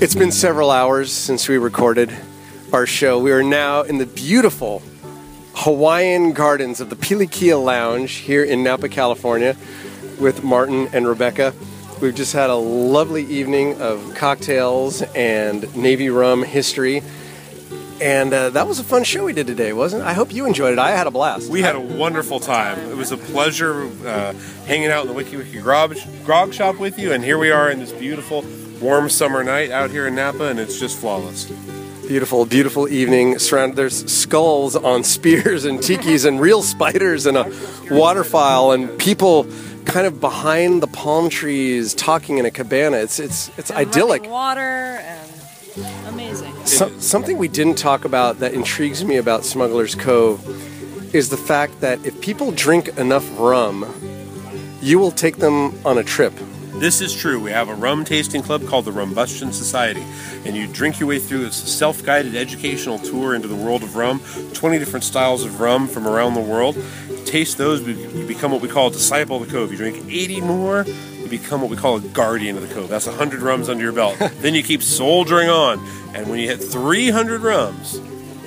It's been several hours since we recorded our show. We are now in the beautiful Hawaiian gardens of the Pilikia Lounge here in Napa, California, with Martin and Rebecca. We've just had a lovely evening of cocktails and Navy rum history. And uh, that was a fun show we did today, wasn't it? I hope you enjoyed it. I had a blast. We had a wonderful time. It was a pleasure uh, hanging out in the Wiki Wiki grog, grog shop with you, and here we are in this beautiful, warm summer night out here in Napa, and it's just flawless. Beautiful, beautiful evening. Surrounded, there's skulls on spears and tikis and real spiders and a waterfowl and people kind of behind the palm trees talking in a cabana. It's it's it's And idyllic. water and amazing. So, something we didn't talk about that intrigues me about Smuggler's Cove is the fact that if people drink enough rum, you will take them on a trip. This is true. We have a rum tasting club called the Rumbustion Society, and you drink your way through this self-guided educational tour into the world of rum. Twenty different styles of rum from around the world. Taste those, you become what we call a disciple of the cove. You drink 80 more, you become what we call a guardian of the cove. That's 100 rums under your belt. then you keep soldiering on, and when you hit 300 rums,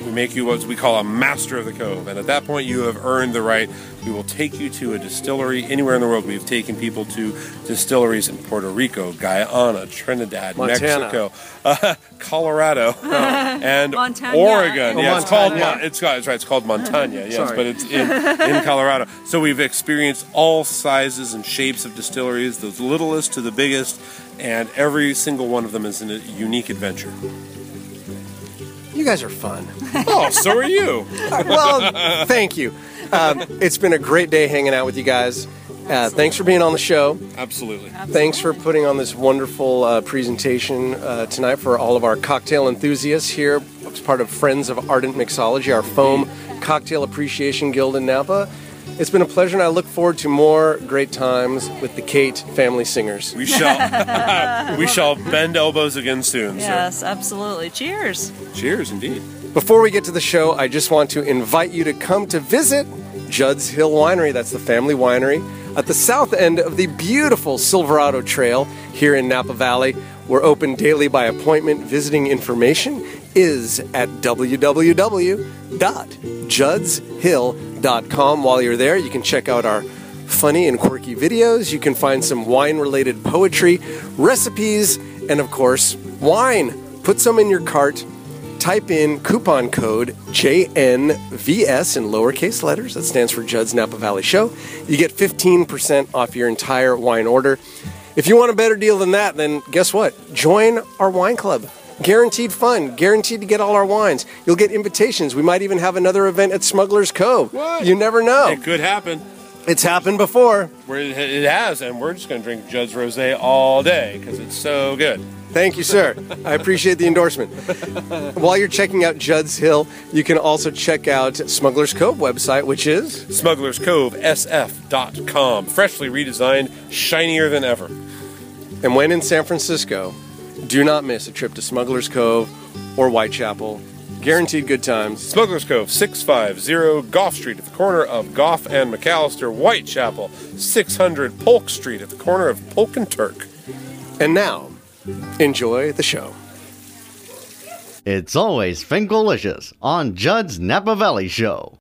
we make you what we call a master of the cove. And at that point, you have earned the right. We will take you to a distillery anywhere in the world. We've taken people to distilleries in Puerto Rico, Guyana, Trinidad, Montana. Mexico, uh, Colorado, and Montana. Oregon. Oh, yeah, it's called Montanya. Mon- it's called it's right. It's called Montanya. Yes, Sorry. but it's in in Colorado. So we've experienced all sizes and shapes of distilleries, the littlest to the biggest, and every single one of them is a unique adventure. You guys are fun. Oh, so are you. well, thank you. Um, it's been a great day hanging out with you guys. Uh, thanks for being on the show. Absolutely. Thanks for putting on this wonderful uh, presentation uh, tonight for all of our cocktail enthusiasts here as part of Friends of Ardent Mixology, our foam cocktail appreciation guild in Napa. It's been a pleasure, and I look forward to more great times with the Cate family singers. We shall we shall bend elbows again soon. Yes, absolutely. Cheers. Cheers, indeed. Before we get to the show, I just want to invite you to come to visit Judd's Hill Winery. That's the family winery at the south end of the beautiful Silverado Trail here in Napa Valley. We're open daily by appointment. Visiting information is at www.juddshill.com. While you're there, you can check out our funny and quirky videos. You can find some wine related poetry, recipes, and of course, wine. Put some in your cart type in coupon code JNVS in lowercase letters. That stands for Judd's Napa Valley Show. You get 15% off your entire wine order. If you want a better deal than that, then guess what? Join our wine club. Guaranteed fun, guaranteed to get all our wines. You'll get invitations. We might even have another event at Smuggler's Cove. What? You never know. It could happen. It's happened before. It has, and we're just going to drink Judd's Rosé all day because it's so good. Thank you, sir. I appreciate the endorsement. While you're checking out Judd's Hill, you can also check out Smuggler's Cove website, which is SmugglersCoveSF.com. Freshly redesigned, shinier than ever. And when in San Francisco, do not miss a trip to Smuggler's Cove or Whitechapel. Guaranteed good times. Smuggler's Cove, 650 Gough Street at the corner of Gough and McAllister, Whitechapel, 600 Polk Street at the corner of Polk and Turk. And now, enjoy the show. It's always Finkelicious on Judd's Napa Valley Show.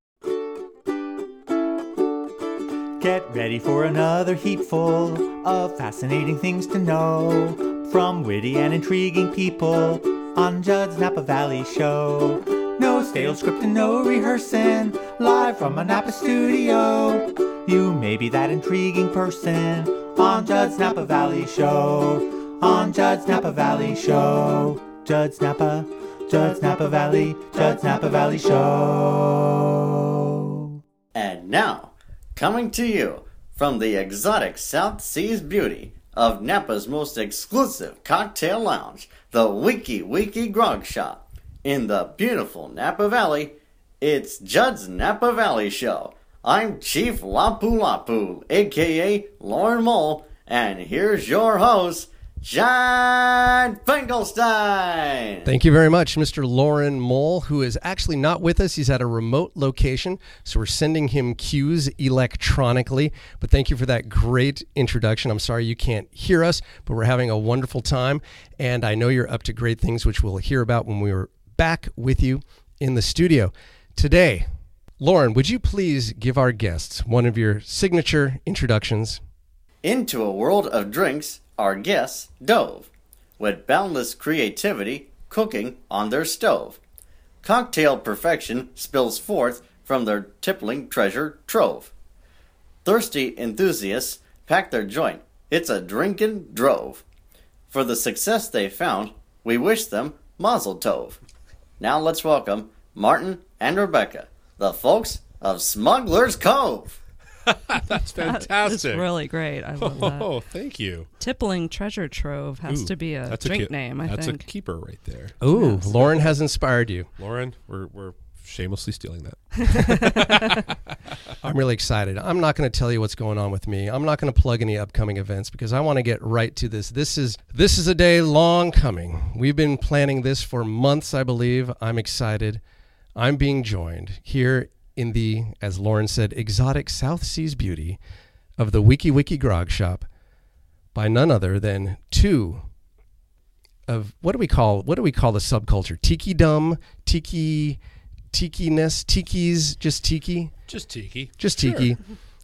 Get ready for another heapful of fascinating things to know from witty and intriguing people on Judd's Napa Valley Show. No stale script and no rehearsing, live from a Napa studio. You may be that intriguing person on Judd's Napa Valley Show. On Judd's Napa Valley Show. Judd's Napa, Judd's Napa Valley, Judd's Napa Valley Show. And now, coming to you from the exotic South Seas beauty of Napa's most exclusive cocktail lounge, the Wiki Wiki Grog Shop, in the beautiful Napa Valley, it's Judd's Napa Valley Show. I'm Chief Lapu Lapu, aka Lauren Mole, and here's your host, John Finkelstein. Thank you very much, Mr. Lauren Mole, who is actually not with us. He's at a remote location, so we're sending him cues electronically. But thank you for that great introduction. I'm sorry you can't hear us, but we're having a wonderful time. And I know you're up to great things, which we'll hear about when we are back with you in the studio. Today, Lauren, would you please give our guests one of your signature introductions? Into a world of drinks, our guests dove, with boundless creativity cooking on their stove. Cocktail perfection spills forth from their tippling treasure trove. Thirsty enthusiasts pack their joint. It's a drinking drove. For the success they found, we wish them mazel tov. Now let's welcome Martin and Rebecca, the folks of Smuggler's Cove. That's It's fantastic. really great. I love that. Oh, thank you. Tippling Treasure Trove has Ooh, to be a that's drink ki- name, I that's think. a keeper right there. Ooh, Yes. Lauren has inspired you. Lauren, we're, we're shamelessly stealing that. I'm really excited. I'm not going to tell you what's going on with me. I'm not going to plug any upcoming events because I want to get right to this. This is this is a day long coming. We've been planning this for months, I believe. I'm excited. I'm being joined here in the, as Lauren said, exotic South Seas beauty of the Wiki Wiki Grog Shop by none other than two of what do we call what do we call the subculture? Tiki dum, tiki, tiki-ness, tiki's, just tiki Just tiki. just tiki.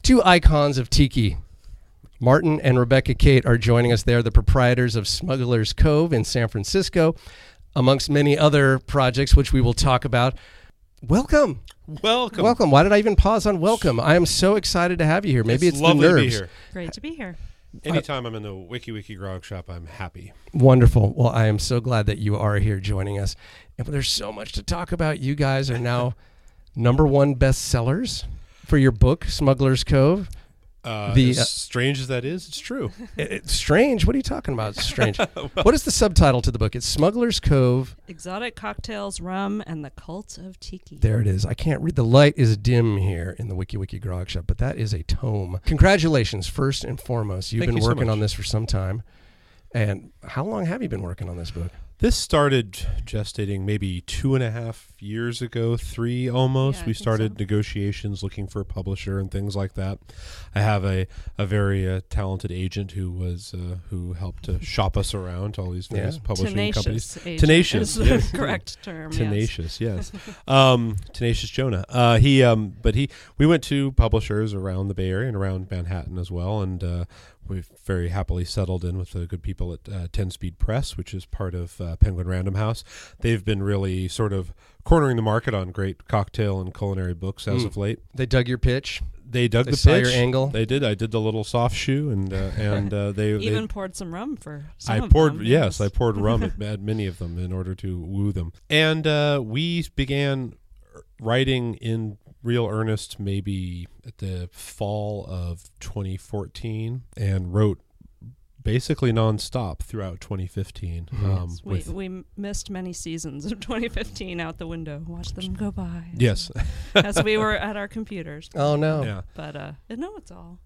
Two icons of tiki. Martin and Rebecca Cate are joining us. They're the proprietors of Smuggler's Cove in San Francisco, amongst many other projects which we will talk about. Welcome. Welcome. Welcome. Why did I even pause on welcome? I am so excited to have you here. Maybe it's, lovely the nerves. to be here. Great to be here. Anytime I'm in the Wiki Wiki Grog shop, I'm happy. Wonderful. Well, I am so glad that you are here joining us. And there's so much to talk about. You guys are now number one bestsellers for your book, Smuggler's Cove. Uh, The, as uh, strange as that is, it's true. It- it's strange. What are you talking about? It's strange. what is the subtitle to the book? It's Smuggler's Cove. Exotic cocktails, rum, and the cult of tiki. There it is. I can't read. The light is dim here in the Wiki Wiki Grog Shop, but that is a tome. Congratulations, first and foremost. You've Thank been you working much. on this for some time. And how long have you been working on this book? This started gestating maybe two and a half years ago, three almost. Yeah, we started so. negotiations, looking for a publisher and things like that. I have a, a very uh, talented agent who was uh, who helped to shop us around to all these various Yeah. publishing companies. Tenacious. agent Tenacious, is the yes. correct term. yes. Tenacious, yes. um, tenacious Jonah. Uh, he, um, but he, we went to publishers around the Bay Area and around Manhattan as well, and uh, we've very happily settled in with the good people at uh, Ten Speed Press, which is part of uh, Penguin Random House. They've been really sort of cornering the market on great cocktail and culinary books as Mm. of late. They dug your pitch. They dug They the saw pitch. your angle. They did. I did the little soft shoe, and uh, and uh, they they Even poured some rum for some I of poured them, yes, I poured rum at, at many of them in order to woo them, and uh, we began writing in real earnest maybe at the fall of 2014, and wrote basically nonstop throughout 2015. Mhm. Um, we, we missed many seasons of 2015 out the window. Watch them go by. yes, as we were at our computers. Oh, no. yeah, But uh, no, it's all.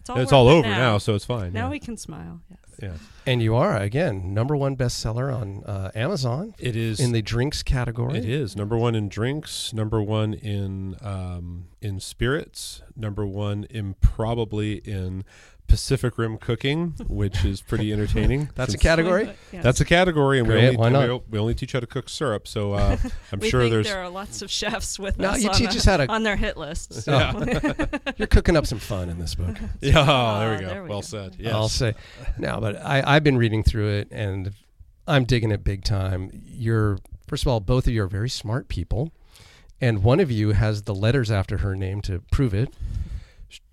It's all, it's all over now. so it's fine. Now yeah. we can smile. Yes. yeah, And you are, again, number one bestseller on uh, Amazon it is in the drinks category. It is number one in drinks, number one in um, in spirits, number one in probably in Pacific Rim cooking, which is pretty entertaining. That's a Since- category? Yes. That's a category, and Great, we only, why not? we we only teach how to cook syrup. So uh, I'm sure think there's there are lots of chefs with No, us you on, teach the- us how to- on their hit list. So. You're cooking up some fun in this book. yeah. there we go. there we well go. said. Yes. I'll say. No, but I, I've been reading through it and I'm digging it big time. You're, first of all, both of you are very smart people. And one of you has the letters after her name to prove it.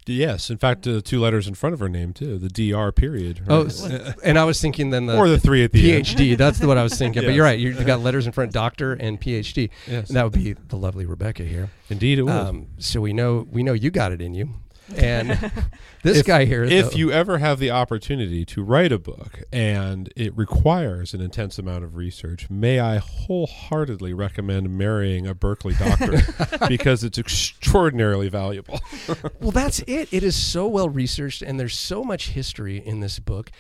Yes. In fact, uh, two letters in front of her name too. The dr period. Oh, right? s- and I was thinking then the, or the three at the end. PhD. That's what I was thinking. But you're right. You have got letters in front, doctor and PhD. Yes. And that would be the lovely Rebecca here. Indeed, it would. Um, so we know we know you got it in you. And this If- guy here, if though- you ever have the opportunity to write a book and it requires an intense amount of research, may I wholeheartedly recommend marrying a Berkeley doctor because it's extraordinarily valuable. Well, that's it. It is so well researched, and there's so much history in this book.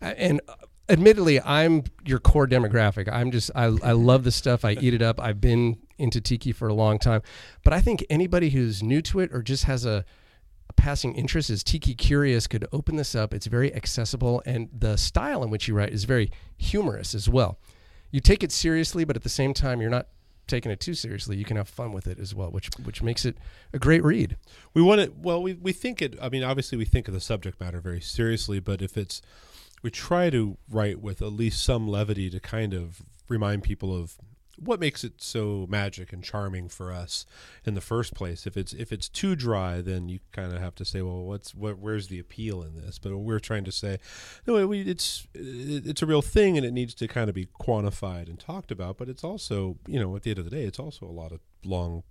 And uh, admittedly, I'm your core demographic. I'm just I, I love this stuff. I eat it up. I've been into tiki for a long time, but I think anybody who's new to it or just has a passing interest is tiki curious could open this up. It's very accessible, and the style in which you write is very humorous as well. You take it seriously, but at the same time, you're not taking it too seriously. You can have fun with it as well, which which makes it a great read. We want it. Well, we we think it. I mean, obviously, we think of the subject matter very seriously, but if it's, we try to write with at least some levity to kind of remind people of what makes it so magic and charming for us in the first place. If it's if it's too dry, then you kind of have to say, well, what's what? Where's the appeal in this? But we're trying to say, no, we, it's it's a real thing, and it needs to kind of be quantified and talked about. But it's also, you know, at the end of the day, it's also a lot of long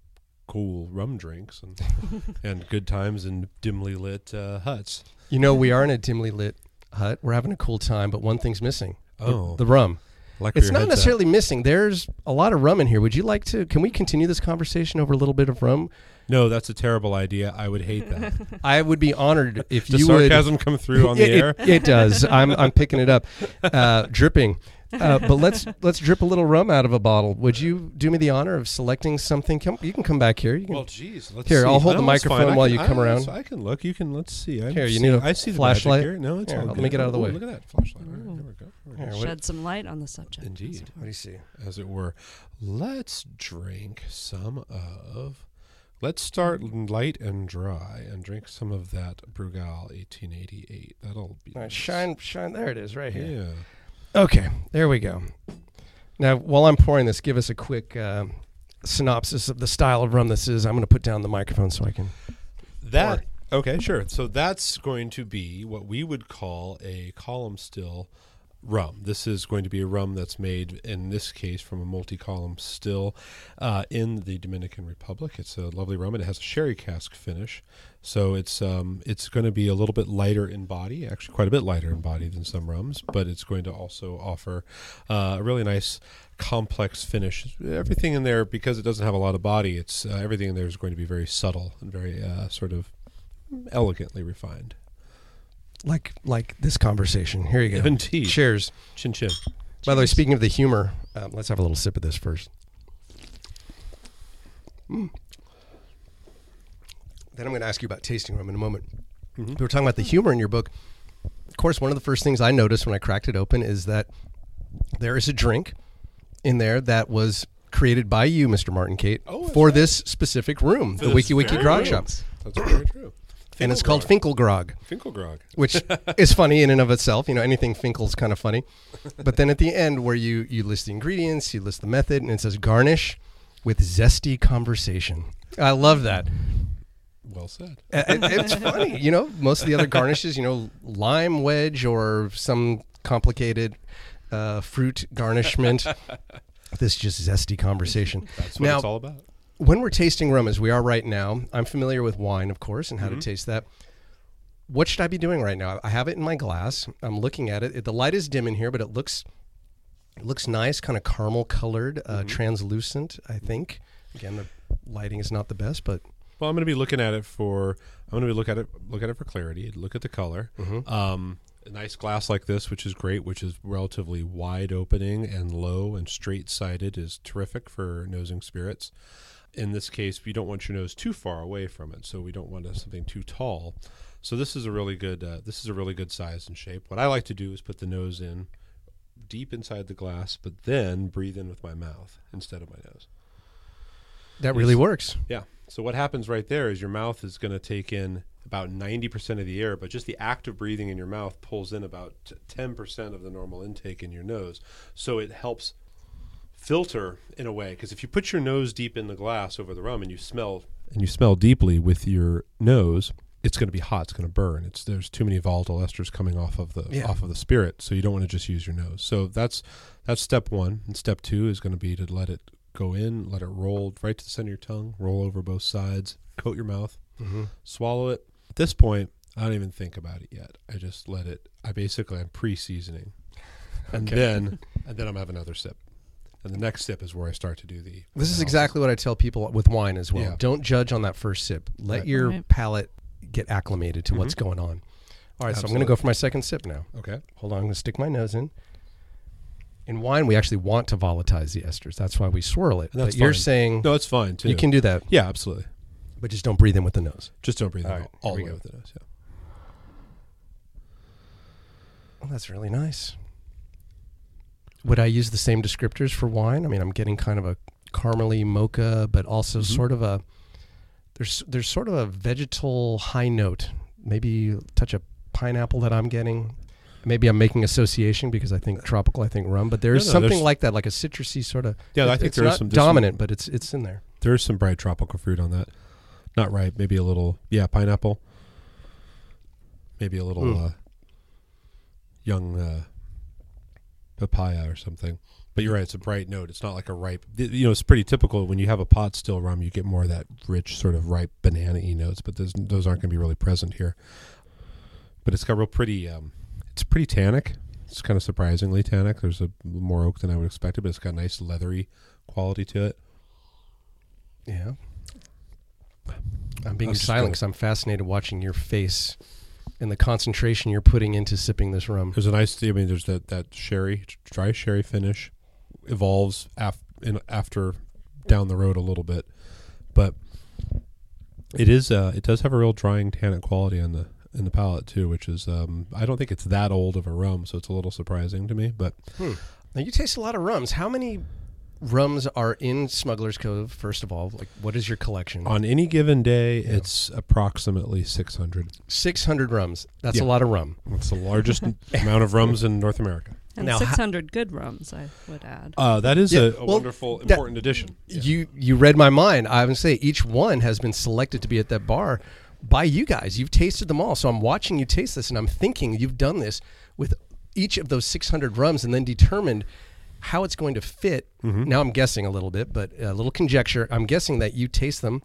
cool rum drinks and and good times in dimly lit uh, huts. You know, we are in a dimly lit hut. We're having a cool time, but one thing's missing. The- Oh. the rum. Like It's not necessarily missing. There's a lot of rum in here. Would you like to? Can we continue this conversation over a little bit of rum? No, that's a terrible idea. I would hate that. I would be honored if Does you sarcasm come through on would. the it, air? It, it does. I'm I'm picking it up, uh, dripping. Uh, but let's let's drip a little rum out of a bottle. Would you do me the honor of selecting something? Come, you can come back here. You can, Well, geez. Let's Here, see. I'll hold the No, it's microphone fine. While can- you come I, around. I can look. You can. Let's see. I Here, you see, need a I see the flashlight? Magic here. No, it's Here, all let good. me get out of the Ooh, way. Look at that flashlight. All right, there we go. Here, go. what- Shed some light on the subject. Indeed. what do you see? As it were. Let's drink some of. Let's start light and dry and drink some of that Brugal 1888. That'll be All right, nice. shine, shine. There it is, right here. Yeah. Okay, there we go. Now, while I'm pouring this, give us a quick uh, synopsis of the style of rum this is. I'm going to put down the microphone so I can. That okay, sure. So that's going to be what we would call a column still rum. This is going to be a rum that's made in this case from a multi-column still uh, in the Dominican Republic. It's a lovely rum, and it has a sherry cask finish. So it's um, it's going to be a little bit lighter in body, actually quite a bit lighter in body than some rums, but it's going to also offer uh, a really nice complex finish. Everything in there because it doesn't have a lot of body. It's uh, everything in there is going to be very subtle and very uh, sort of elegantly refined. Like like this conversation. Here you go. Indeed. Cheers. Chin chin. By the way, speaking of the humor, um, let's have a little sip of this first. Mm. Then I'm going to ask you about tasting room in a moment. We were talking about the humor in your book. Of course, one of the first things I noticed when I cracked it open is that there is a drink in there that was created by you, Mr. Martin Cate, Oh, for right. this specific room, the Wiki Wiki Grog. Shop. That's very true. And it's called Finkelgrog. Finkelgrog. which is funny in and of itself. You know, anything Finkel's kind of funny. But then at the end, where you you list the ingredients, you list the method, and it says garnish with zesty conversation. I love that. Well said. It- it's funny. You know, most of the other garnishes, you know, lime wedge or some complicated uh, fruit garnishment. this just zesty conversation. That's what now, it's all about. When we're tasting rum as we are right now, I'm familiar with wine, of course, and how Mm-hmm. to taste that. What should I be doing right now? I have it in my glass. I'm looking at it. The light is dim in here, but it looks it looks nice, kind of caramel colored, uh, Mm-hmm. translucent. I think. Again, the lighting is not the best, but Well, I'm going to be looking at it for. I'm going to be look at it. Look at it for clarity. Look at the color. Um, a nice glass like this, which is great, which is relatively wide opening and low and straight sided, is terrific for nosing spirits. In this case, we don't want your nose too far away from it, so we don't want something too tall. So this is a really good. Uh, this is a really good size and shape. What I like to do is put the nose in deep inside the glass, but then breathe in with my mouth instead of my nose. that really works. Yeah. So what happens right there is your mouth is going to take in about 90% of the air, but just the act of breathing in your mouth pulls in about 10% of the normal intake in your nose. So it helps filter in a way because if you put your nose deep in the glass over the rum and you smell and you smell deeply with your nose, it's going to be hot, it's going to burn. It's there's too many volatile esters coming off of the Yeah. off of the spirit, so you don't want to just use your nose. So that's that's step 1. And step 2 is going to be to let it go in, let it roll right to the center of your tongue, roll over both sides, coat your mouth, mm-hmm. swallow it. At this point, I don't even think about it yet. I just let it. I basically I'm pre-seasoning, and Okay. then and then I'm have another sip, and the next sip is where I start to do the. This is exactly what I tell people with wine as well. Yeah. Don't judge on that first sip. Let Right. your Right. palate get acclimated to what's Mm-hmm. going on. All right, so I'm going to go for my second sip now. Okay. Hold on, I'm going to stick my nose in. In wine, we actually want to volatilize the esters. That's why we swirl it. That's but you're fine. saying No, it's fine too. you can do that, Yeah, absolutely. but just don't breathe in with the nose. Just don't breathe All all, right, all here the way go. with the nose. Yeah. Oh, that's really nice. Would I use the same descriptors for wine? I mean, I'm getting kind of a caramely mocha, but also Mhm. sort of a there's there's sort of a vegetal high note, maybe a touch of pineapple that I'm getting. Maybe I'm making association because I think tropical, I think rum, but there is No, no, something like that, like a citrusy sort of. Yeah, I think there is some- there's some- dominant, but it's it's in there. There is some bright tropical fruit on that. Not ripe, maybe a little. Yeah, pineapple. Maybe a little Mm. uh, young uh, papaya or something. But you're right; it's a bright note. It's not like a ripe. You know, it's pretty typical when you have a pot still rum. You get more of that rich, sort of ripe banana-y notes. But those those aren't going to be really present here. But it's got real pretty. Um, it's pretty tannic. It's kind of surprisingly tannic. There's a more oak than I would expect, it, but it's got a nice leathery quality to it. Yeah. I'm being just silent because I'm fascinated watching your face and the concentration you're putting into sipping this rum. There's a nice. I mean, there's that that sherry, dry sherry finish, evolves af, in, after down the road a little bit, but it is. Uh, it does have a real drying tannic quality on the in the palate too, which is. Um, I don't think it's that old of a rum, so it's a little surprising to me. But Now you taste a lot of rums. How many rums are in Smuggler's Cove? First of all, like what is your collection? on any given day, it's approximately 600. Six hundred rums. That's Yeah. a lot of rum. That's the largest amount of rums in North America. And Now, ho- 600 good rums, I would add. Uh, that is Yeah, a, a well, wonderful, that- important addition. Yeah. You you read my mind. I would say each one has been selected to be at that bar by you guys. You've tasted them all. So I'm watching you taste this, and I'm thinking you've done this with each of those 600 rums, and then determined how it's going to fit. Now I'm guessing a little bit, but a little conjecture. I'm guessing that you taste them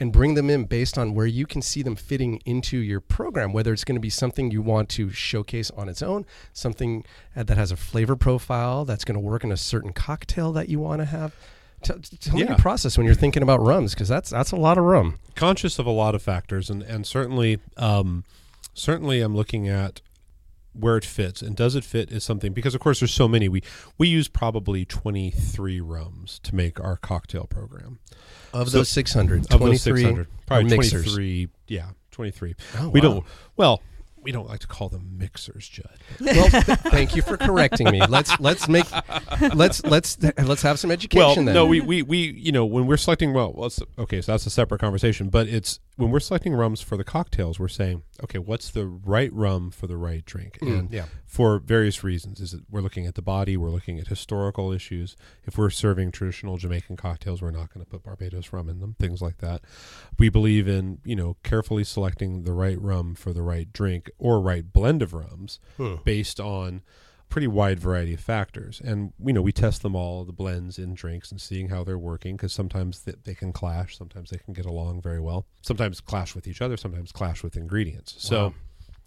and bring them in based on where you can see them fitting into your program, whether it's going to be something you want to showcase on its own, something uh, that has a flavor profile that's going to work in a certain cocktail that you want to have. Tell, tell me your process when you're thinking about rums, because that's that's a lot of rum. conscious of a lot of factors, and and certainly, um, certainly, I'm looking at where it fits and does it fit is something because of course there's so many we we use probably 23 rums to make our cocktail program Of So- those 600, of 23 those 600 probably mixers. 23 yeah 23 Oh, we wow. don't well we don't like to call them mixers judd Well, th- thank you for correcting me. Let's let's make let's let's let's have some education. well then. no we, we we you know when we're selecting well okay so that's a separate conversation but it's when we're selecting rums for the cocktails we're saying okay what's the right rum for the right drink Mm, and yeah. for various reasons is it we're looking at the body we're looking at historical issues if we're serving traditional jamaican cocktails we're not going to put barbados rum in them things like that we believe in you know carefully selecting the right rum for the right drink or right blend of rums Hmm. based on pretty wide variety of factors. And you know we test them all the blends in drinks and seeing how they're working because sometimes th- they can clash sometimes they can get along very well. Sometimes clash with each other sometimes clash with ingredients. So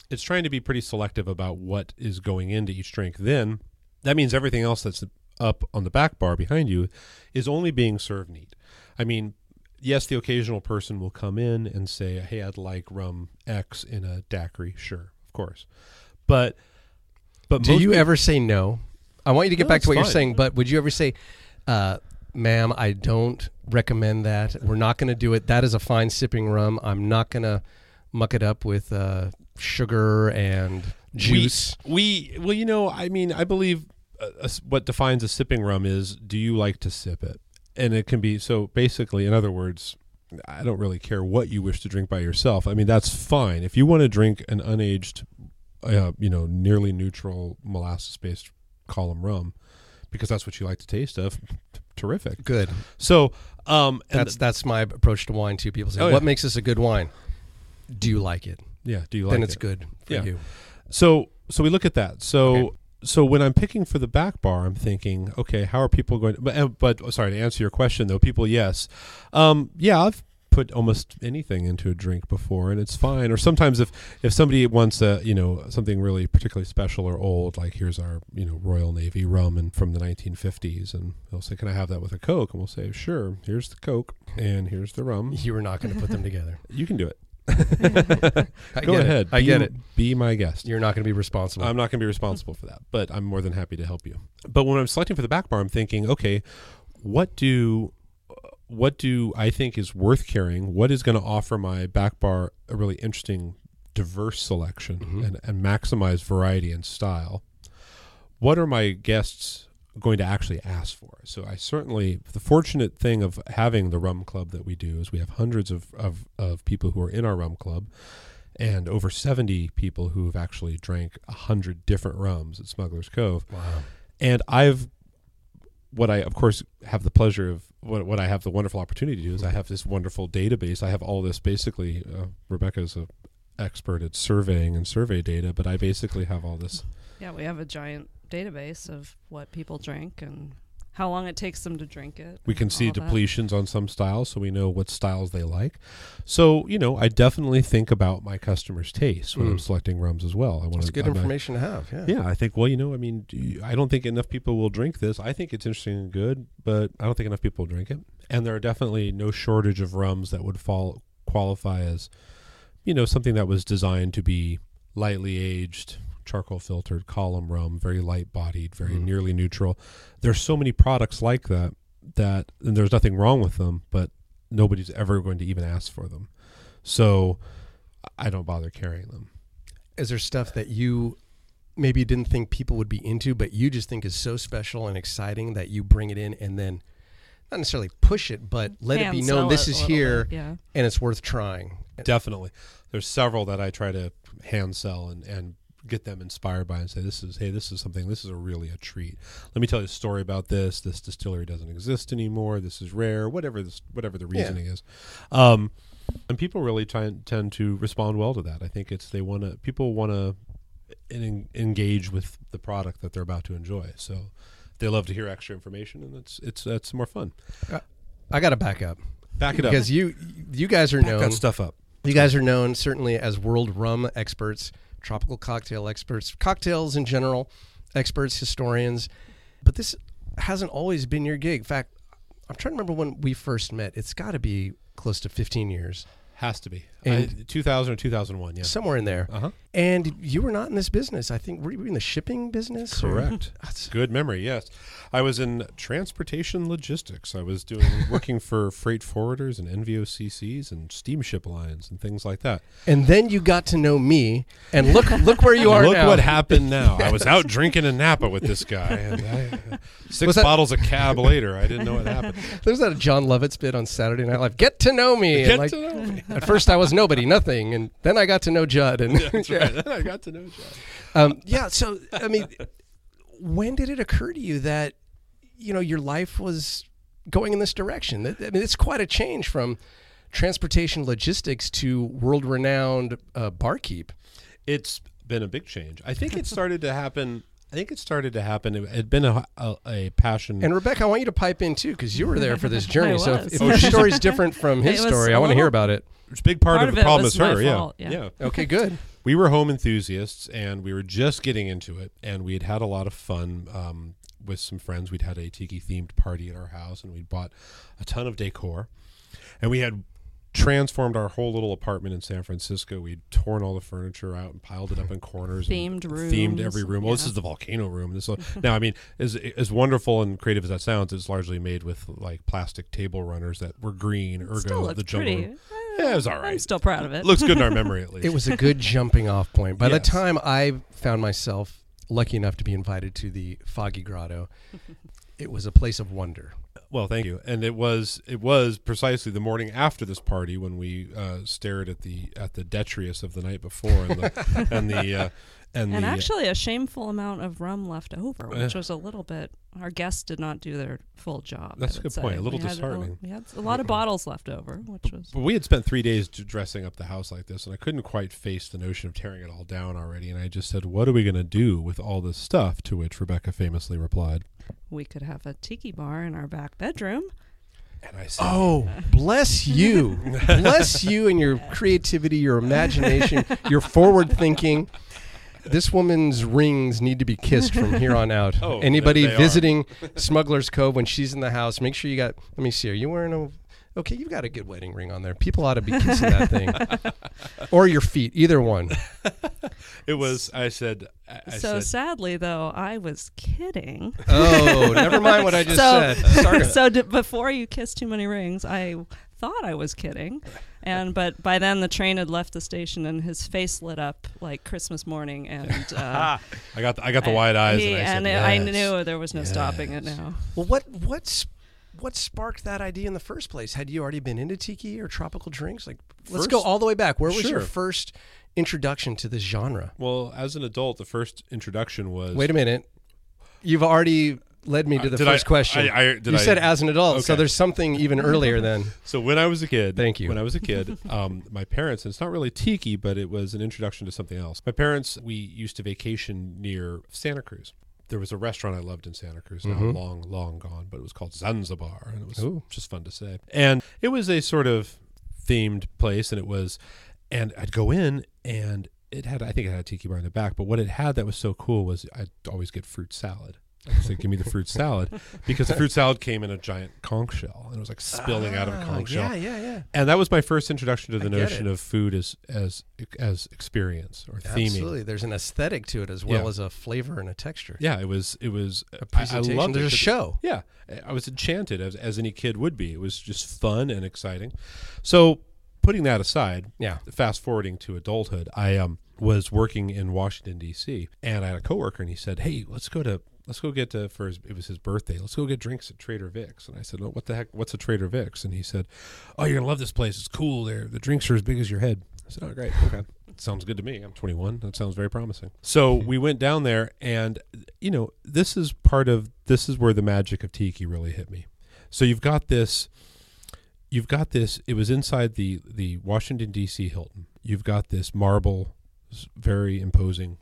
it's trying to be pretty selective about what is going into each drink. Then that means everything else that's up on the back bar behind you is only being served neat. I mean yes the occasional person will come in and say hey i'd like rum x in a daiquiri. Sure of course. But but Do you peop- ever say no? I want you to get No, back to what you're saying, but would you ever say, uh, ma'am, I don't recommend that. We're not going to do it. That is a fine sipping rum. I'm not going to muck it up with uh, sugar and juice. We, we well, you know, I mean, I believe uh, uh, what defines a sipping rum is do you like to sip it, and it can be so. Basically, in other words, I don't really care what you wish to drink by yourself. I mean, that's fine if you want to drink an unaged, uh, you know, nearly neutral molasses-based column rum, because that's what you like to taste of. Terrific. Good. So, um, and That's that's my approach to wine too. People say, Oh, "What yeah. makes this a good wine?" Do you like it? yeah, do you like it? then it? it's good for Yeah. you. So so we look at that. So Okay. so when I'm picking for the back bar, I'm thinking, okay, how are people going? To, but uh, but sorry to answer your question though, people, yes, um, yeah, I've put almost anything into a drink before, and it's fine. Or sometimes if if somebody wants a you know something really particularly special or old, like here's our you know Royal Navy rum and from the 1950s, and they'll say, can I have that with a Coke? And we'll say, sure. Here's the Coke, and here's the rum. You were not going to put them together. You can do it. Go get it. ahead. I be, get it. Be my guest. You're not going to be responsible. I'm not going to be responsible for that, but I'm more than happy to help you. But when I'm selecting for the back bar, I'm thinking, okay, what do what do I think is worth carrying? What is going to offer my back bar a really interesting, diverse selection mm-hmm. and, and maximize variety and style? What are my guests going to actually ask for? So I certainly the fortunate thing of having the rum club that we do is we have hundreds of, of, of people who are in our rum club and over 70 people who have actually drank 100 different rums at Smuggler's Cove. wow. And I've, what I, of course, have the pleasure of, what, what I have the wonderful opportunity to do is I have this wonderful database. I have all this basically, uh, is a expert at surveying and survey data, but I basically have all this. Yeah, we have a giant database of what people drink and how long it takes them to drink it. We can see all that. depletions on some styles, so we know what styles they like. So, you know, I definitely think about my customers' tastes when I'm Mm. selecting rums as well. I want That's to good information to have. Yeah. Yeah, I think. Well, you know, I mean, do you- I don't think enough people will drink this. I think it's interesting and good, but I don't think enough people drink it. And there are definitely no shortage of rums that would fall qualify as, you know, something that was designed to be lightly aged, charcoal filtered, column rum, very light bodied, very Mm. nearly neutral. There's so many products like that that, and there's nothing wrong with them, but nobody's ever going to even ask for them. So I don't bother carrying them. Is there stuff that you maybe didn't think people would be into, but you just think is so special and exciting that you bring it in and then not necessarily push it, but let it be known this is here bit, Yeah. and it's worth trying. Definitely. There's several that I try to hand sell and, and get them inspired by and say, this is, hey, this is something, this is a really a treat. Let me tell you a story about this. This distillery doesn't exist anymore. This is rare, whatever this, whatever the Yeah. reasoning is. Um, and people really try, tend to respond well to that. I think it's, they want to, people want to en- engage with the product that they're about to enjoy. So they love to hear extra information and it's, it's, it's more fun. I got to back up Back it up. because you you guys are Back known stuff up. You guys are known certainly as world rum experts, tropical cocktail experts, cocktails in general, experts, historians. But this hasn't always been your gig. In fact, I'm trying to remember when we first met. It's got to be close to 15 years, Has to be. And- I, 2000 or 2001, yeah. somewhere in there. Uh-huh. And you were not in this business. I think were you in the shipping business? Correct. That's- Good memory. Yes, I was in transportation logistics. I was doing working for freight forwarders and NVOCCs and steamship lines and things like that. And then you got to know me, and look look where you are Look now. what happened now. I was out drinking in Napa with this guy, and I, uh, six Was that- bottles of cab later, I didn't know what happened. There's that Jon Lovitz bit on Saturday Night Live. Get to know me. Get and like, to know me. At first, I was nobody, nothing, and then I got to know Judd. And That's right. Then I got to know John. um, yeah. So, I mean, when did it occur to you that you know your life was going in this direction? I mean, it's quite a change from transportation logistics to world-renowned uh, barkeep. It's been a big change. I think it started to happen. I think it started to happen. It had been a, a, a passion. And Rebecca, I want you to pipe in too because you were there for this journey. So if, was. if Oh, your she's- story's different from his story, I want to hear about it. It's a big part, Part of of the problem is her. my yeah. yeah. Okay, good. We were home enthusiasts and we were just getting into it and we had had a lot of fun um, with some friends. We'd had a tiki themed party at our house and we'd bought a ton of decor. And we had transformed our whole little apartment in san francisco we'd torn all the furniture out and piled it up in corners and Themed themed every room well this is the volcano room this now i mean as, as wonderful and creative as that sounds it's largely made with like plastic table runners that were green ergo Still the looks jungle pretty. room. yeah it was all I'm still proud of it. looks good in our memory at least It was a good jumping off point. By the time I found myself lucky enough to be invited to the Foggy Grotto, it was a place of wonder. Well, thank you. And it was it was precisely the morning after this party when we uh, stared at the at the detritus of the night before and the and the uh, and, and the actually, a shameful amount of rum left over, which Uh. was a little bit. Our guests did not do their full job. That's a would good say. point. A little We had disheartening. we had a lot of bottles left over, which was. but we had spent three days dressing up the house like this, and I couldn't quite face the notion of tearing it all down already. And I just said, "What are we going to do with all this stuff?" To which Rebecca famously replied, We could have a tiki bar in our back bedroom. and I said, Oh, bless you. bless you and your creativity, your imagination, your forward thinking. This woman's rings need to be kissed from here on out. Oh, Anybody they are. visiting Smuggler's Cove when she's in the house, make sure you got. Let me see. Are you wearing a Okay, you've got a good wedding ring on there. People ought to be kissing that thing, or your feet, either one. It was. I said. I, I so said, sadly, though, I was kidding. Oh, never mind what I just so, said. Sorry. so d- before you kiss too many rings, I thought I was kidding, and but by then the train had left the station and his face lit up like Christmas morning, and uh, I got. The, I got the I- wide eyes, he- and I said, and I knew there was no stopping it now. Well, what what's what sparked that idea in the first place? Had you already been into tiki or tropical drinks? Like, let's go all the way back. Where was your first introduction to this genre? Well, as an adult, the first introduction was. Wait a minute. You've already led me to Uh, the did I- first question. I- I- you I- said as an adult, so there's something even earlier then. So when I was a kid, Thank you. When I was a kid, um, my parents, and it's not really tiki, but it was an introduction to something else. My parents, we used to vacation near Santa Cruz. There was a restaurant I loved in Santa Cruz, now long, long gone, but it was called Zanzibar, and it was Mm-hmm. Ooh. just fun to say. And it was a sort of themed place, and it was, and I'd go in, and it had, I think it had a tiki bar in the back, but what it had that was so cool was I'd always get fruit salad. I said, "Give me the fruit salad," because the fruit salad came in a giant conch shell, and it was like spilling out of a Ah, conch yeah, shell yeah, yeah. and that was my first introduction to the I get notion it. of food as as as experience or theming. Absolutely. There's an aesthetic to it as well Yeah. as a flavor and a texture. Yeah, it was it was a presentation. I loved There's it. a show. Yeah, I was enchanted as as any kid would be. It was just fun and exciting. So putting that aside, Yeah. fast forwarding to adulthood, I um was working in Washington D.C. and I had a coworker and he said, "Hey, let's go to." Let's go get to for his, it was his birthday. Let's go get drinks at Trader Vic's. And I said, "No, what the heck? What's a Trader Vic's?" And he said, "Oh, you're gonna love this place. It's cool. There, the drinks are as big as your head." I said, "Oh, great. Okay, sounds good to me. I'm 21. That sounds very promising." So we went down there, and you know, this is part of this is where the magic of tiki really hit me. So you've got this you've got this it was inside the the Washington DC Hilton. You've got this marble very imposing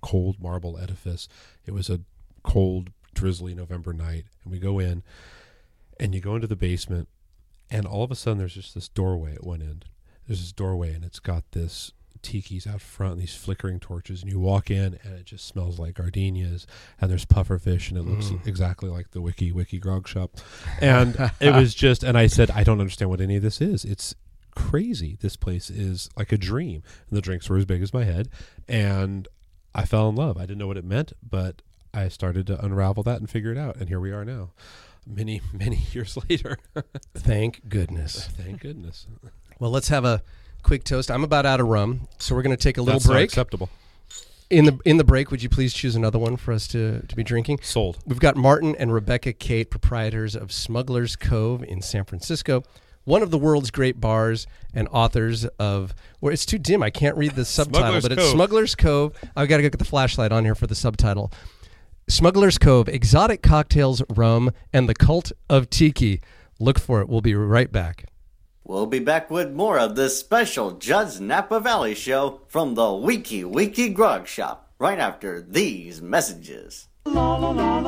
cold marble edifice. It was a cold drizzly November night and we go in and you go into the basement and all of a sudden there's just this doorway at one end. There's this doorway and it's got this tiki's out front, and these flickering torches, and you walk in and it just smells like gardenias and there's pufferfish and it looks mm. exactly like the Wiki Wiki Grog Shop. And it was just and I said, I don't understand what any of this is. It's crazy. This place is like a dream. And the drinks were as big as my head. And I fell in love. I didn't know what it meant, but I started to unravel that and figure it out. And here we are now. Many, many years later. Thank goodness. Uh, thank goodness. Well, let's have a quick toast. I'm about out of rum, so we're going to take a little That's break. acceptable. In the in the break, would you please choose another one for us to, to be drinking? Sold. We've got Martin and Rebecca Cate, proprietors of Smuggler's Cove in San Francisco, one of the world's great bars and authors of. Well, it's too dim. I can't read the subtitle, Smuggler's but it's Cove. Smuggler's Cove. I've got to get the flashlight on here for the subtitle. Smuggler's Cove: Exotic Cocktails, Rum, and the Cult of Tiki. Look for it. We'll be right back. We'll be back with more of this special Judd's Napa Valley show from the Wiki Wiki Grog Shop right after these messages. La, la, la,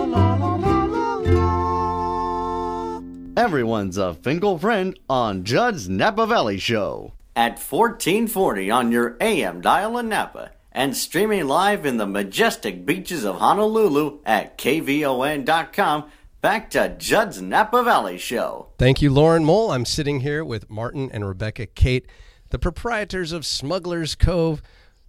Everyone's a Finkel friend on Judd's Napa Valley show. At 1440 on your AM dial in Napa and streaming live in the majestic beaches of Honolulu at KVON.com. Back to Judd's Napa Valley show. Thank you, Lauren Mole. I'm sitting here with Martin and Rebecca Cate, the proprietors of Smuggler's Cove,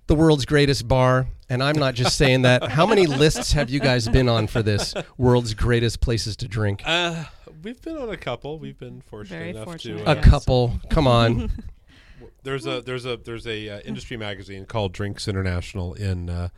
the world's greatest bar. And I'm not just saying that. How many lists have you guys been on for this world's greatest places to drink? Uh, we've been on a couple. We've been fortunate Very enough fortunate. to. A Uh, yes. couple. Come on. there's a there's a there's a uh, industry magazine called Drinks International in uh,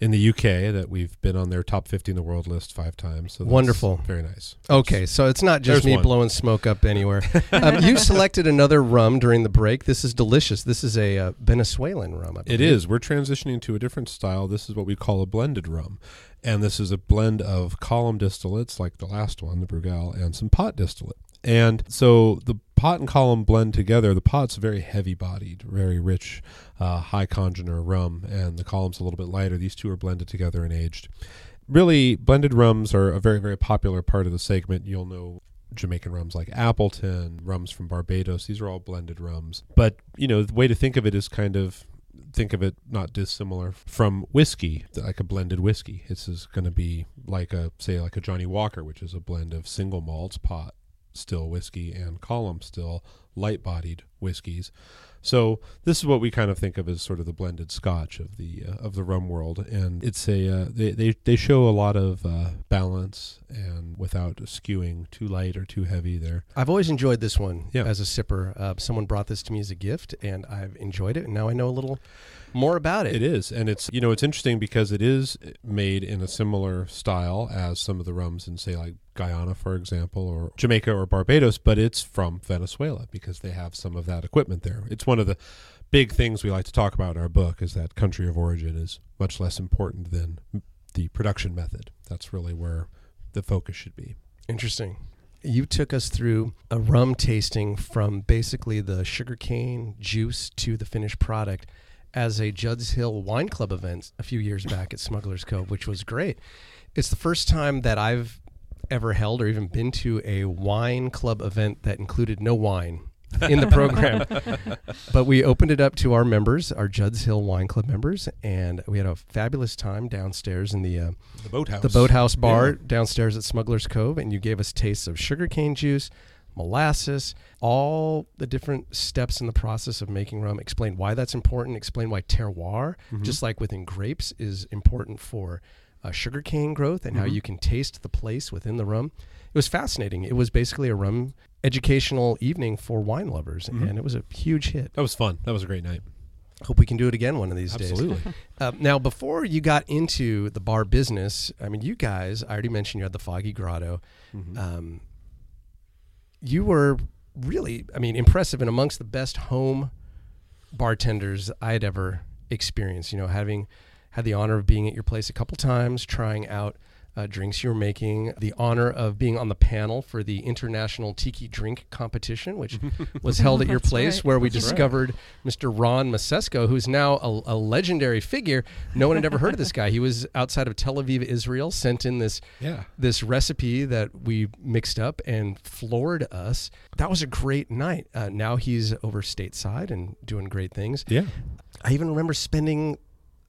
in the UK that we've been on their top 50 in the world list five times. So that's Wonderful. Very nice. Okay, so it's not just There's me one. blowing smoke up anywhere. um, you selected another rum during the break. This is delicious. This is a uh, Venezuelan rum. I It believe. is. We're transitioning to a different style. This is what we call a blended rum. And this is a blend of column distillates, like the last one, the Brugal, and some pot distillate. And so the pot and column blend together. The pot's very heavy bodied, very rich, uh, high congener rum, and the column's a little bit lighter. These two are blended together and aged. Really, blended rums are a very, very popular part of the segment. You'll know Jamaican rums like Appleton, rums from Barbados. These are all blended rums. But, you know, the way to think of it is kind of think of it not dissimilar from whiskey, like a blended whiskey. This is going to be like a, say, like a Johnnie Walker, which is a blend of single malts, pot, still whiskey and column still light bodied whiskeys. So this is what we kind of think of as sort of the blended Scotch of the uh, of the rum world, and it's a uh, they, they they show a lot of uh, balance and without skewing too light or too heavy. There, I've always enjoyed this one Yeah. as a sipper. Uh, someone brought this to me as a gift, and I've enjoyed it. And now I know a little more about it. It is, and it's you know it's interesting because it is made in a similar style as some of the rums in say like Guyana, for example, or Jamaica or Barbados, but it's from Venezuela because they have some of that equipment there. It's one of the big things we like to talk about in our book is that country of origin is much less important than the production method. That's really where the focus should be. Interesting. You took us through a rum tasting from basically the sugarcane juice to the finished product as a Judd's Hill Wine Club event a few years back at Smuggler's Cove, which was great. It's the first time that I've ever held or even been to a wine club event that included no wine in the program. but we opened it up to our members, our Judd's Hill Wine Club members, and we had a fabulous time downstairs in the uh, The boathouse. the boathouse bar Yeah. downstairs at Smuggler's Cove, and you gave us tastes of sugarcane juice, molasses, all the different steps in the process of making rum. Explain why that's important. Explain why terroir, just like within grapes, is important for uh, sugarcane growth and how you can taste the place within the rum. It was fascinating. It was basically a rum educational evening for wine lovers, and it was a huge hit. That was fun. That was a great night. Hope we can do it again one of these days. Absolutely. Uh, now, before you got into the bar business, I mean, you guys, I already mentioned you had the Foggy Grotto. Um, you were really, I mean, impressive and amongst the best home bartenders I had ever experienced. You know, having had the honor of being at your place a couple times, trying out uh, drinks you were making, the honor of being on the panel for the International Tiki Drink Competition, which was held at your place, right. where we That's right. discovered Mr. Ron Masesko, who's now a, a legendary figure. No one had ever heard of this guy. He was outside of Tel Aviv, Israel, sent in this Yeah. this recipe that we mixed up and floored us. That was a great night. Uh, now he's over stateside and doing great things. Yeah. I even remember spending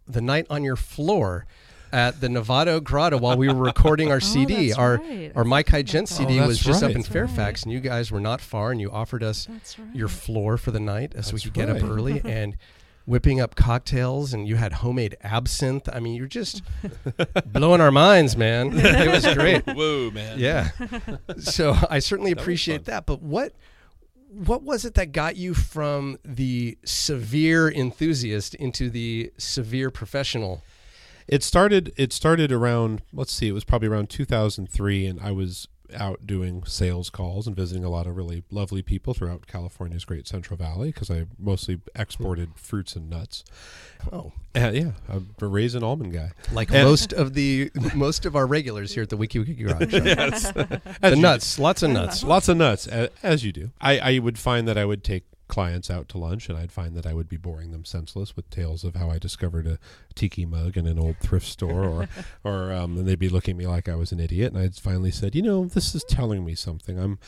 the night on your floor at the Novato Grotto while we were recording our oh, CD. that's our right. our Mike High Gent CD Oh, was that's just up in That's Fairfax, right. and you guys were not far, and you offered us right. your floor for the night, so we That's could get up early and whipping up cocktails, and you had homemade absinthe. I mean, you're just blowing our minds, man. it was great. Whoa, man. Yeah. so I certainly appreciate that. But what what was it that got you from the severe enthusiast into the severe professional? It started. It started around. Let's see. It was probably around 2003, and I was out doing sales calls and visiting a lot of really lovely people throughout California's Great Central Valley because I mostly exported fruits and nuts. Oh, Uh, yeah, I'm a raisin almond guy. like And- most of the most of our regulars here at the Wiki Wiki Garage. yes, the nuts, lots of nuts. lots of nuts, a- as you do. I, I would find that I would take clients out to lunch, and I'd find that I would be boring them senseless with tales of how I discovered a tiki mug in an old thrift store, or or um, and they'd be looking at me like I was an idiot. And I'd finally said, you know, this is telling me something. I'm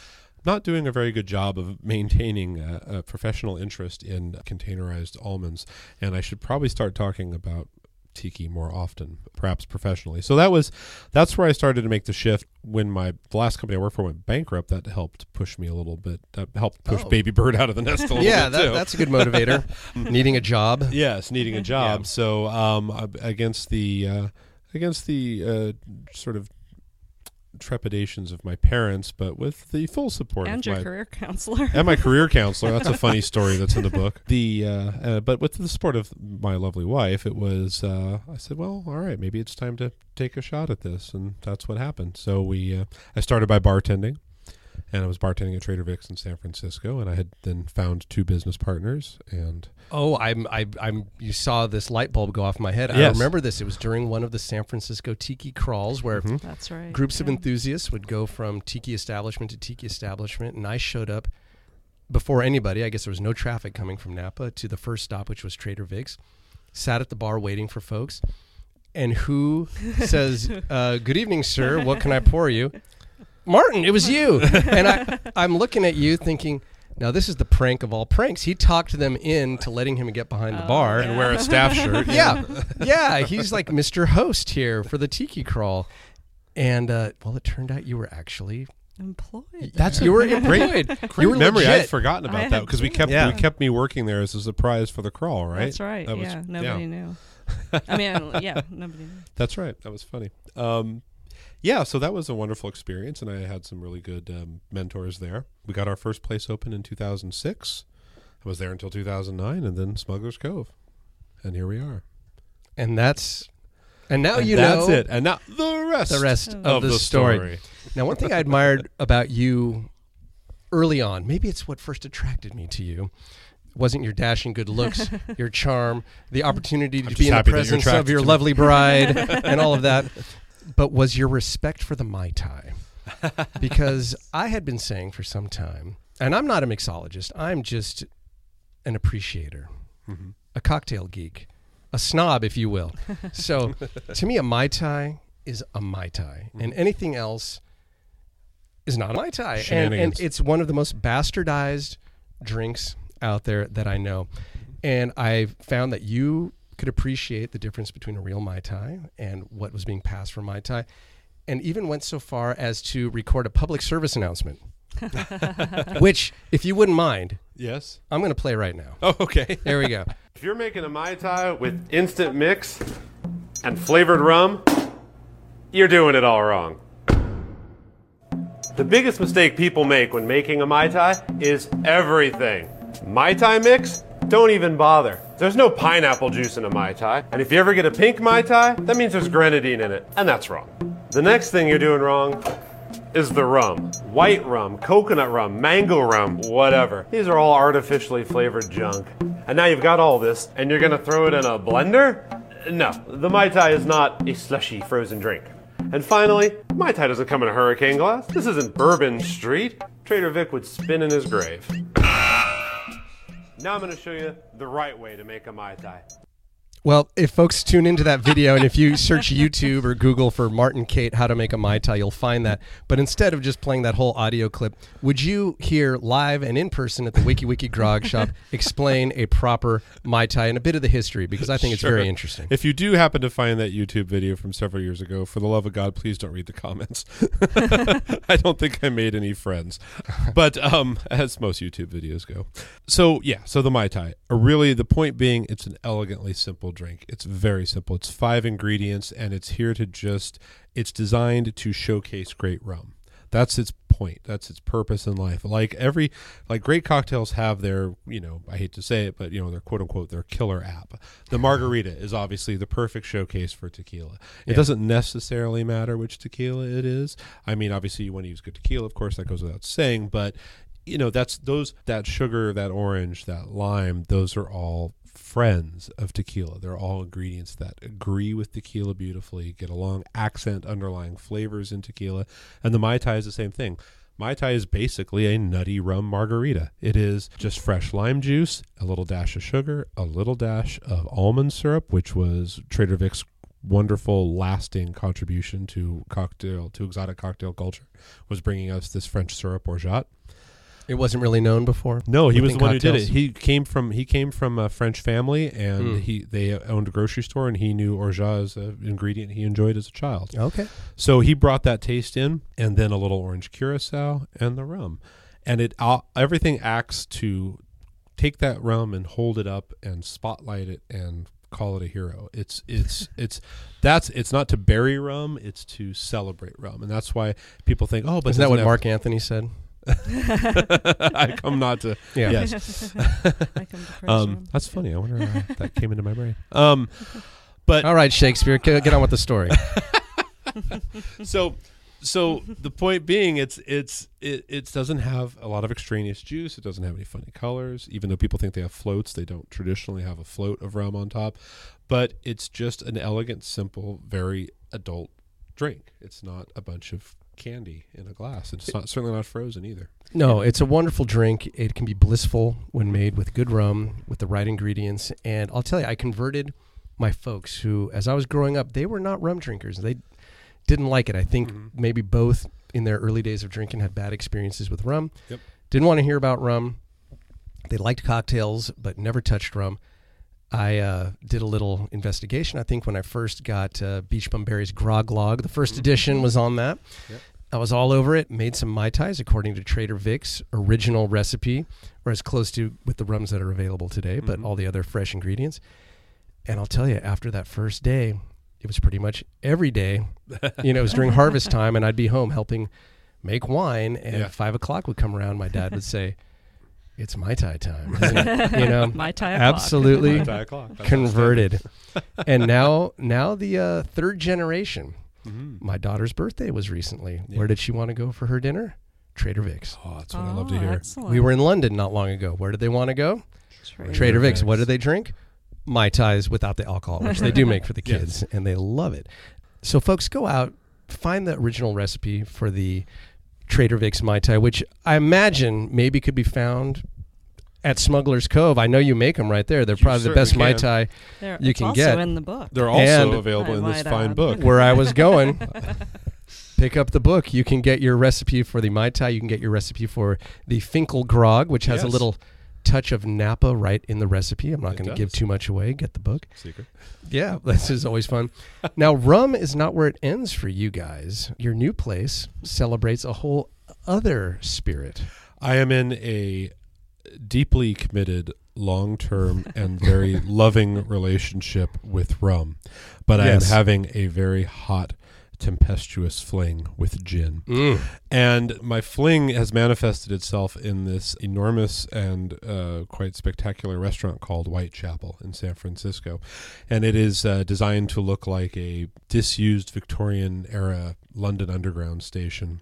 not doing a very good job of maintaining a, a professional interest in containerized almonds, and I should probably start talking about tiki more often, perhaps professionally. So that was that's where I started to make the shift when my the last company I worked for went bankrupt. That helped push me a little bit. That helped push Oh. Baby Bird out of the nest a little Yeah, bit that, that's a good motivator. Needing a job. Yes, needing a job. Yeah. So um, against the uh, against the uh, sort of trepidations of my parents, but with the full support and of your my career counselor. and my career counselor. That's a funny story that's in the book. The uh, uh, but with the support of my lovely wife, it was. Uh, I said, well, all right, maybe it's time to take a shot at this, and that's what happened. So we, uh, I started by bartending, and I was bartending at Trader Vic's in San Francisco, and I had then found two business partners, and Oh, I'm, I, I'm. You saw this light bulb go off my head. I remember this. It was during one of the San Francisco tiki crawls where That's right. groups of enthusiasts would go from tiki establishment to tiki establishment, and I showed up before anybody. I guess there was no traffic coming from Napa to the first stop, which was Trader Vic's. Sat at the bar waiting for folks, and who says, uh, "Good evening, sir. What can I pour you?" Martin, it was you. and I, I'm looking at you thinking. Now this is the prank of all pranks. He talked them in to letting him get behind the Oh, bar yeah. and wear a staff shirt. yeah, yeah. He's like Mr. Host here for the Tiki Crawl, and uh, well, it turned out you were actually Employed. That's You were great, employed. great You were memory. I'd legit. forgotten about had that because we kept Yeah. we kept me working there as a surprise for the crawl, right? That's right. That was- yeah, nobody knew. I mean, yeah, nobody knew. That's right. That was funny. Um, yeah, so that was a wonderful experience, and I had some really good um, mentors there. We got our first place open in 2006. I was there until 2009, and then Smuggler's Cove, and here we are. And that's and now And you that's know that's it. And now the rest, the rest Of of, the, the story. story. Now, one thing I admired about you early on, maybe it's what first attracted me to you, wasn't your dashing good looks, your charm, the opportunity to I'm be in the happy that you're presence of your lovely bride and all of that, but was your respect for the Mai Tai. Because I had been saying for some time, and I'm not a mixologist, I'm just an appreciator, Mm-hmm. a cocktail geek, a snob, if you will. So to me, a Mai Tai is a Mai Tai, and Mm-hmm. anything else is not a Mai Tai. And, and it's one of the most bastardized drinks out there that I know. And I found that you could appreciate the difference between a real Mai Tai and what was being passed for Mai Tai, and even went so far as to record a public service announcement. Which, if you wouldn't mind, Yes. I'm going to play right now. Oh, okay. There we go. If you're making a Mai Tai with instant mix and flavored rum, you're doing it all wrong. The biggest mistake people make when making a Mai Tai is everything. Mai Tai mix? Don't even bother. There's no pineapple juice in a Mai Tai. And if you ever get a pink Mai Tai, that means there's grenadine in it. And that's wrong. The next thing you're doing wrong is the rum. White rum, coconut rum, mango rum, whatever. These are all artificially flavored junk. And now you've got all this, and you're gonna throw it in a blender? No, the Mai Tai is not a slushy frozen drink. And finally, Mai Tai doesn't come in a hurricane glass. This isn't Bourbon Street. Trader Vic would spin in his grave. Now I'm gonna show you the right way to make a Mai Tai. Well, if folks tune into that video and if you search YouTube or Google for Martin Cate how to make a Mai Tai, you'll find that. But instead of just playing that whole audio clip, would you hear live and in person at the Wiki Wiki Grog Shop explain a proper Mai Tai and a bit of the history? Because I think it's very interesting. If you do happen to find that YouTube video from several years ago, for the love of God, please don't read the comments. I don't think I made any friends, but um, as most YouTube videos go. So yeah, so the mai tai. Really, the point being, it's an elegantly simple drink. It's very simple. It's five ingredients, and it's here to just. It's designed to showcase great rum. That's its point. That's its purpose in life. Like every, like great cocktails have their, you know, I hate to say it, but you know, their quote unquote their killer app. The margarita is obviously the perfect showcase for tequila. It doesn't necessarily matter which tequila it is. I mean, obviously you want to use good tequila, of course, that goes without saying, but you know, that's those that sugar, that orange, that lime, those are all friends of tequila. They're all ingredients that agree with tequila beautifully, get along, accent underlying flavors in tequila. And the Mai Tai is the same thing. Mai Tai is basically a nutty rum margarita. It is just fresh lime juice, a little dash of sugar, a little dash of almond syrup, which was Trader Vic's wonderful lasting contribution to cocktail to exotic cocktail culture was bringing us this French syrup or orgeat. It wasn't really known before. No, he was the one who did it. He came from he came from a French family, and Mm. he they owned a grocery store, and he knew orgeat as an ingredient he enjoyed as a child. Okay. So he brought that taste in, and then a little orange curacao and the rum, and it all everything acts to take that rum and hold it up and spotlight it and call it a hero. It's it's it's that's it's not to bury rum, it's to celebrate rum, and that's why people think, oh, but Isn't that doesn't what have- Mark Antony said? I come not to Yeah. yes. I come to Um, that's funny. I wonder how that came into my brain. Um, but All right, Shakespeare, get get on with the story. so so the point being it's it's it, it doesn't have a lot of extraneous juice it doesn't have any funny colors even though people think they have floats they don't traditionally have a float of rum on top but it's just an elegant simple very adult drink it's not a bunch of candy in a glass it's not certainly not frozen either No, it's a wonderful drink. It can be blissful when made with good rum, with the right ingredients. And I'll tell you, I converted my folks who, as I was growing up, they were not rum drinkers. They didn't like it. I think mm-hmm. maybe both in their early days of drinking had bad experiences with rum. Yep. Didn't want to hear about rum. They liked cocktails, but never touched rum. I uh, did a little investigation. I think when I first got uh, Beach Bum Berry's Grog Log, the 1st edition was on that. Yep. I was all over it. Made some mai tais according to Trader Vic's original recipe, or as close to with the rums that are available today, but all the other fresh ingredients. And I'll tell you, after that first day, it was pretty much every day. you know, it was during harvest time, and I'd be home helping make wine. And Yeah. five o'clock would come around, my dad would say, "It's my tai time." isn't it?" you know, My tie o'clock. absolutely Nine o'clock. Converted. and now, now the uh, third generation. Mhm. My daughter's birthday was recently. Yeah. Where did she want to go for her dinner? Trader Vic's. Oh, that's what I love to Oh, hear. Excellent. We were in London not long ago. Where did they want to go? Trader Vic's. What did they drink? Mai Tais without the alcohol, which they do make for the Yes. kids, and they love it. So, folks, go out, find the original recipe for the Trader Vic's Mai Tai, which I imagine maybe could be found at Smuggler's Cove. I know you make them right there. They're You probably the best certainly Mai can. Tai There, you it's can also get. in the book. They're also And- available I in this might fine add. book. where I was going. Pick up the book. You can get your recipe for the Mai Tai. You can get your recipe for the Finkel Grog, which has a little touch of Napa right in the recipe. I'm not going to give too much away. Get the book. Secret. Yeah, this is always fun. now, rum is not where it ends for you guys. Your new place celebrates a whole other spirit. I am in a deeply committed, long term, and very loving relationship with rum, but Yes. I am having a very hot, tempestuous fling with gin. Mm. And my fling has manifested itself in this enormous and uh, quite spectacular restaurant called Whitechapel in San Francisco. And it is uh, designed to look like a disused Victorian era London Underground station.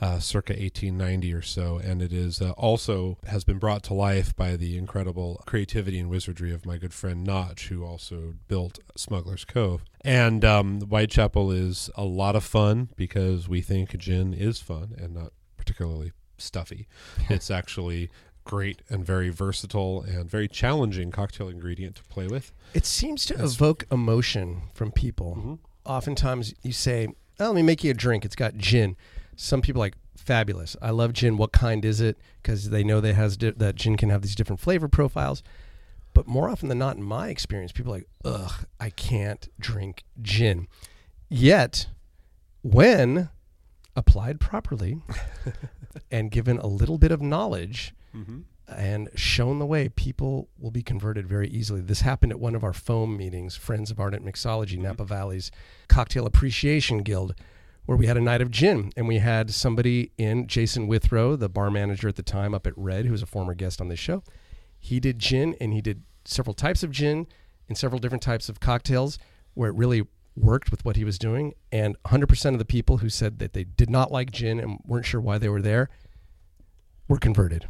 Uh, circa 1890 or so, and it is uh, also has been brought to life by the incredible creativity and wizardry of my good friend Notch, who also built Smuggler's Cove. And um, Whitechapel is a lot of fun because we think gin is fun and not particularly stuffy. it's actually great and very versatile and very challenging cocktail ingredient to play with. It seems to evoke emotion from people. Oftentimes, you say, oh, "Let me make you a drink. It's got gin." Some people are like fabulous. I love gin. What kind is it? Because they know that has di- that gin can have these different flavor profiles. But more often than not, in my experience, people are like, "Ugh, I can't drink gin." Yet, when applied properly and given a little bit of knowledge, mm-hmm. and shown the way, people will be converted very easily. This happened at one of our foam meetings, Friends of Ardent Mixology, mm-hmm. Napa Valley's Cocktail Appreciation Guild, where we had a night of gin. And we had somebody in, Jason Withrow, the bar manager at the time up at Red, who was a former guest on this show. He did gin and he did several types of gin and several different types of cocktails where it really worked with what he was doing. And 100% of the people who said that they did not like gin and weren't sure why they were there were converted.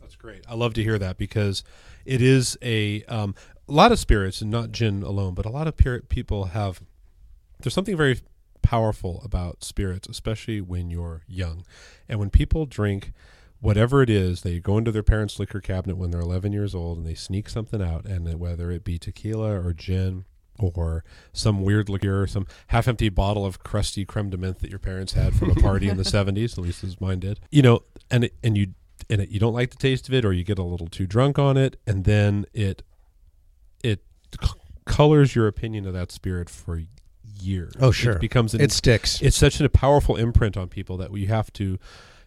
That's great. I love to hear that because it is a um, a lot of spirits and not gin alone, but a lot of people have. There's something very powerful about spirits, especially when you're young, and when people drink whatever it is. They go into their parents' liquor cabinet when they're 11 years old and they sneak something out, and whether it be tequila or gin. Or some weird liqueur, some half-empty bottle of crusty creme de menthe that your parents had from a party in the '70s, at least as mine did. You know, and it, and you and it, you don't like the taste of it or you get a little too drunk on it and then it it c- colors your opinion of that spirit for years Oh, sure. it becomes an, It sticks. it's such a powerful imprint on people that you have to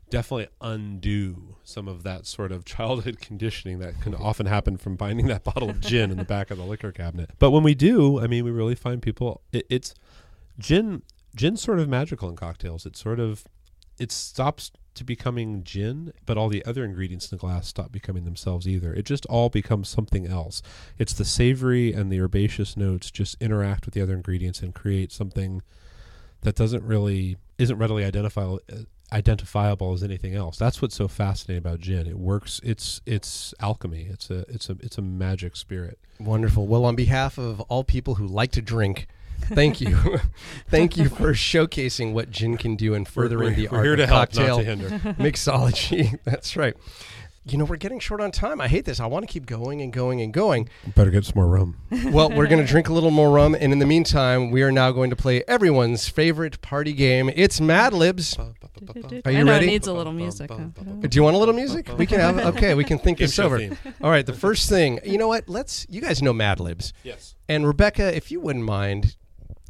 definitely undo some of that sort of childhood conditioning that can often happen from finding that bottle of gin in the back of the liquor cabinet but when we do i mean we really find people it, it's gin gin's sort of magical in cocktails it sort of it stops to becoming gin, but all the other ingredients in the glass stop becoming themselves either. It just all becomes something else. It's the savory and the herbaceous notes just interact with the other ingredients and create something that doesn't really isn't readily identifiable uh, identifiable as anything else. That's what's so fascinating about gin. It works. It's it's alchemy. It's a it's a it's a magic spirit. Wonderful. Well, on behalf of all people who like to drink, thank you. thank you for showcasing what gin can do and furthering we're, the we're art here of to help, cocktail not to hinder. mixology. That's right. You know, we're getting short on time. I hate this. I want to keep going and going and going. Better get some more rum. Well, we're going to drink a little more rum, and in the meantime, we are now going to play everyone's favorite party game. It's Mad Libs. Are you I know ready? It needs a little music. huh? Do you want a little music? We can have. Okay, we can think this over. All right. The first thing, you know what? Let's. You guys know Mad Libs. Yes. And Rebecca, if you wouldn't mind,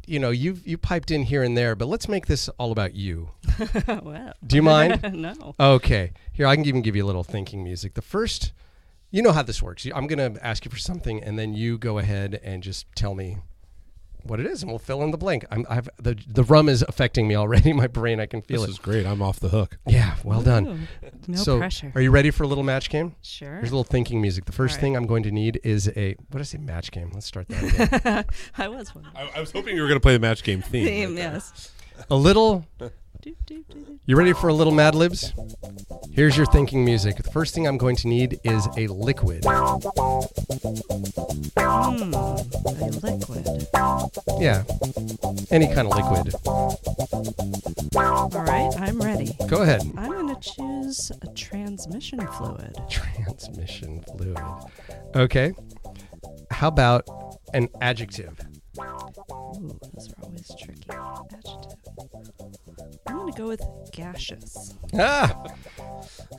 you know you've you piped in here and there, but let's make this all about you. well, Do you mind? no. Okay, here I can even give you a little thinking music. The first, you know how this works. I'm going to ask you for something, and then you go ahead and just tell me what it is, and we'll fill in the blank. I'm, I've the the rum is affecting me already. My brain, I can feel it. This it. is great. I'm off the hook. yeah, well done. Ooh, no so, pressure. are you ready for a little match game? sure. Here's a little thinking music. The first All right. thing I'm going to need is a what did I say? Match game. Let's start that again. I was one. I, I was hoping you were going to play the match game theme. Theme, yes. a little. You ready for a little Mad Libs? Here's your thinking music. The first thing I'm going to need is a liquid. Mm, a liquid. Yeah, any kind of liquid. All right, I'm ready. Go ahead. I'm going to choose a transmission fluid. Transmission fluid. Okay. How about an adjective? Ooh, those are always tricky. Adjective. I'm going to go with gaseous. Ah!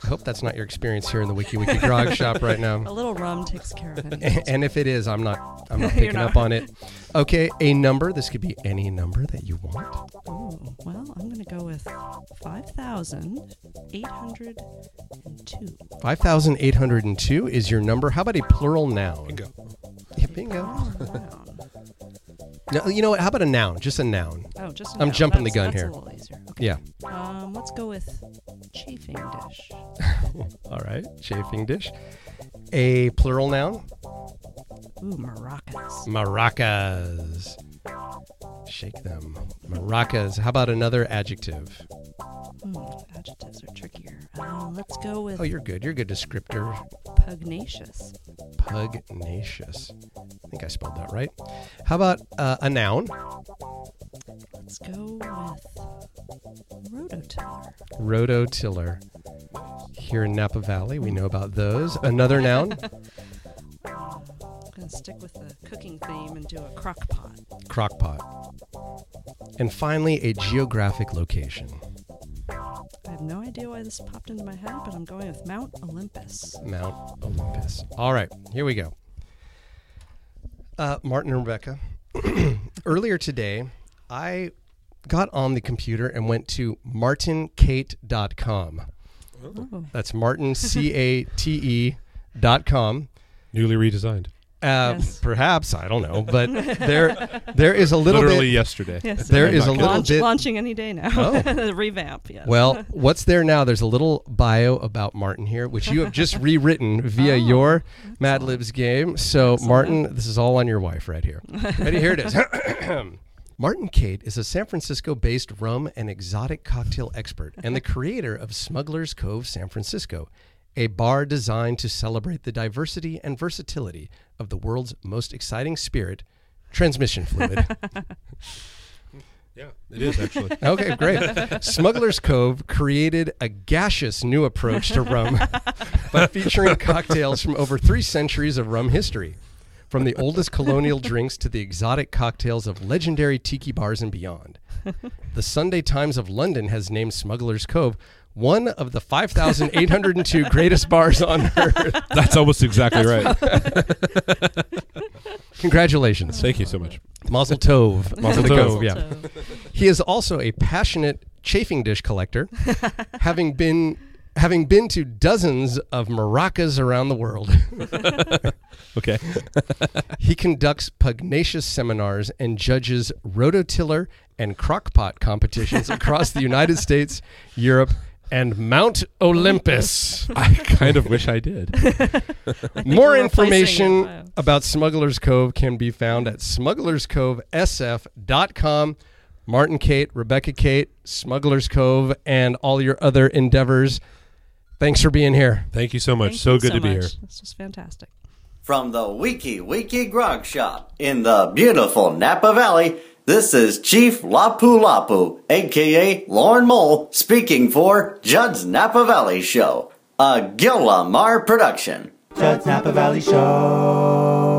I hope that's not your experience here in the Wiki Wiki Grog shop right now. A little rum takes care of A- it. And if it is, I'm not I'm not picking not. up on it. Okay, a number. This could be any number that you want. Ooh, well, I'm going to go with 5,802. 5,802 is your number. How about a plural noun? Bingo. Yeah, bingo. Noun. No, you know what? How about a noun? Just a noun. Oh, just a I'm noun. jumping the gun that's here. a little easier. Okay. Yeah. Um, let's go with chafing dish. All right. Chafing dish. A plural noun. Ooh, maracas. Maracas. Shake them. Maracas. How about another adjective? Hmm, adjectives are trickier. Um, let's go with Oh, you're good. You're a good descriptor. pugnacious. Pugnacious. I think I spelled that right. How about uh, a noun? Let's go with rototiller. Rototiller. Here in Napa Valley, we know about those. Another noun? I'm going to stick with the cooking theme and do a crock pot. Crockpot. And finally, a geographic location. I have no idea why this popped into my head, but I'm going with Mount Olympus. Mount Olympus. All right, here we go. Uh, Martin and Rebecca, earlier today, I got on the computer and went to martincate.com. Ooh. That's Martin, C A T E dot com. Newly redesigned. Uh, Yes. Perhaps I don't know, but there there is a little Literally bit. yesterday. Yes, There I'm is a launch- little bit- launching any day now. Oh. Revamp, yes. Well, what's there now? There's a little bio about Martin here, which you have just rewritten via Oh, your Mad Libs game. So, Martin, this is all on your wife right here. Ready? Here it is. Martin Cate is a San Francisco based rum and exotic cocktail expert and the creator of Smuggler's Cove San Francisco, a bar designed to celebrate the diversity and versatility of the world's most exciting spirit, transmission fluid. Yeah, it is actually. Okay, great. Smuggler's Cove created a gaseous new approach to rum by featuring cocktails from over three centuries of rum history, from the oldest colonial drinks to the exotic cocktails of legendary tiki bars and beyond. The Sunday Times of London has named Smuggler's Cove one of the 5,802 greatest bars on earth. That's almost exactly right. Congratulations. Thank you so much. Mazel tov. Mazel tov. Yeah. He is also a passionate chafing dish collector, having been having been to dozens of maracas around the world. Okay. he conducts pugnacious seminars and judges rototiller and crockpot competitions across the United States, Europe, and Mount Olympus. I kind of wish I did. More information about Smuggler's Cove can be found at smugglerscovesf.com. Martin Cate, Rebecca Cate, Smuggler's Cove, and all your other endeavors. Thanks for being here. Thank you so much. thank so good so to be here. This was fantastic. From the Wiki Wiki Grog Shop in the beautiful Napa Valley, this is Chief Lapu Lapu, aka Lauren Mole, speaking for Judd's Napa Valley Show, a Gil Lamar production. Judd's Napa Valley Show.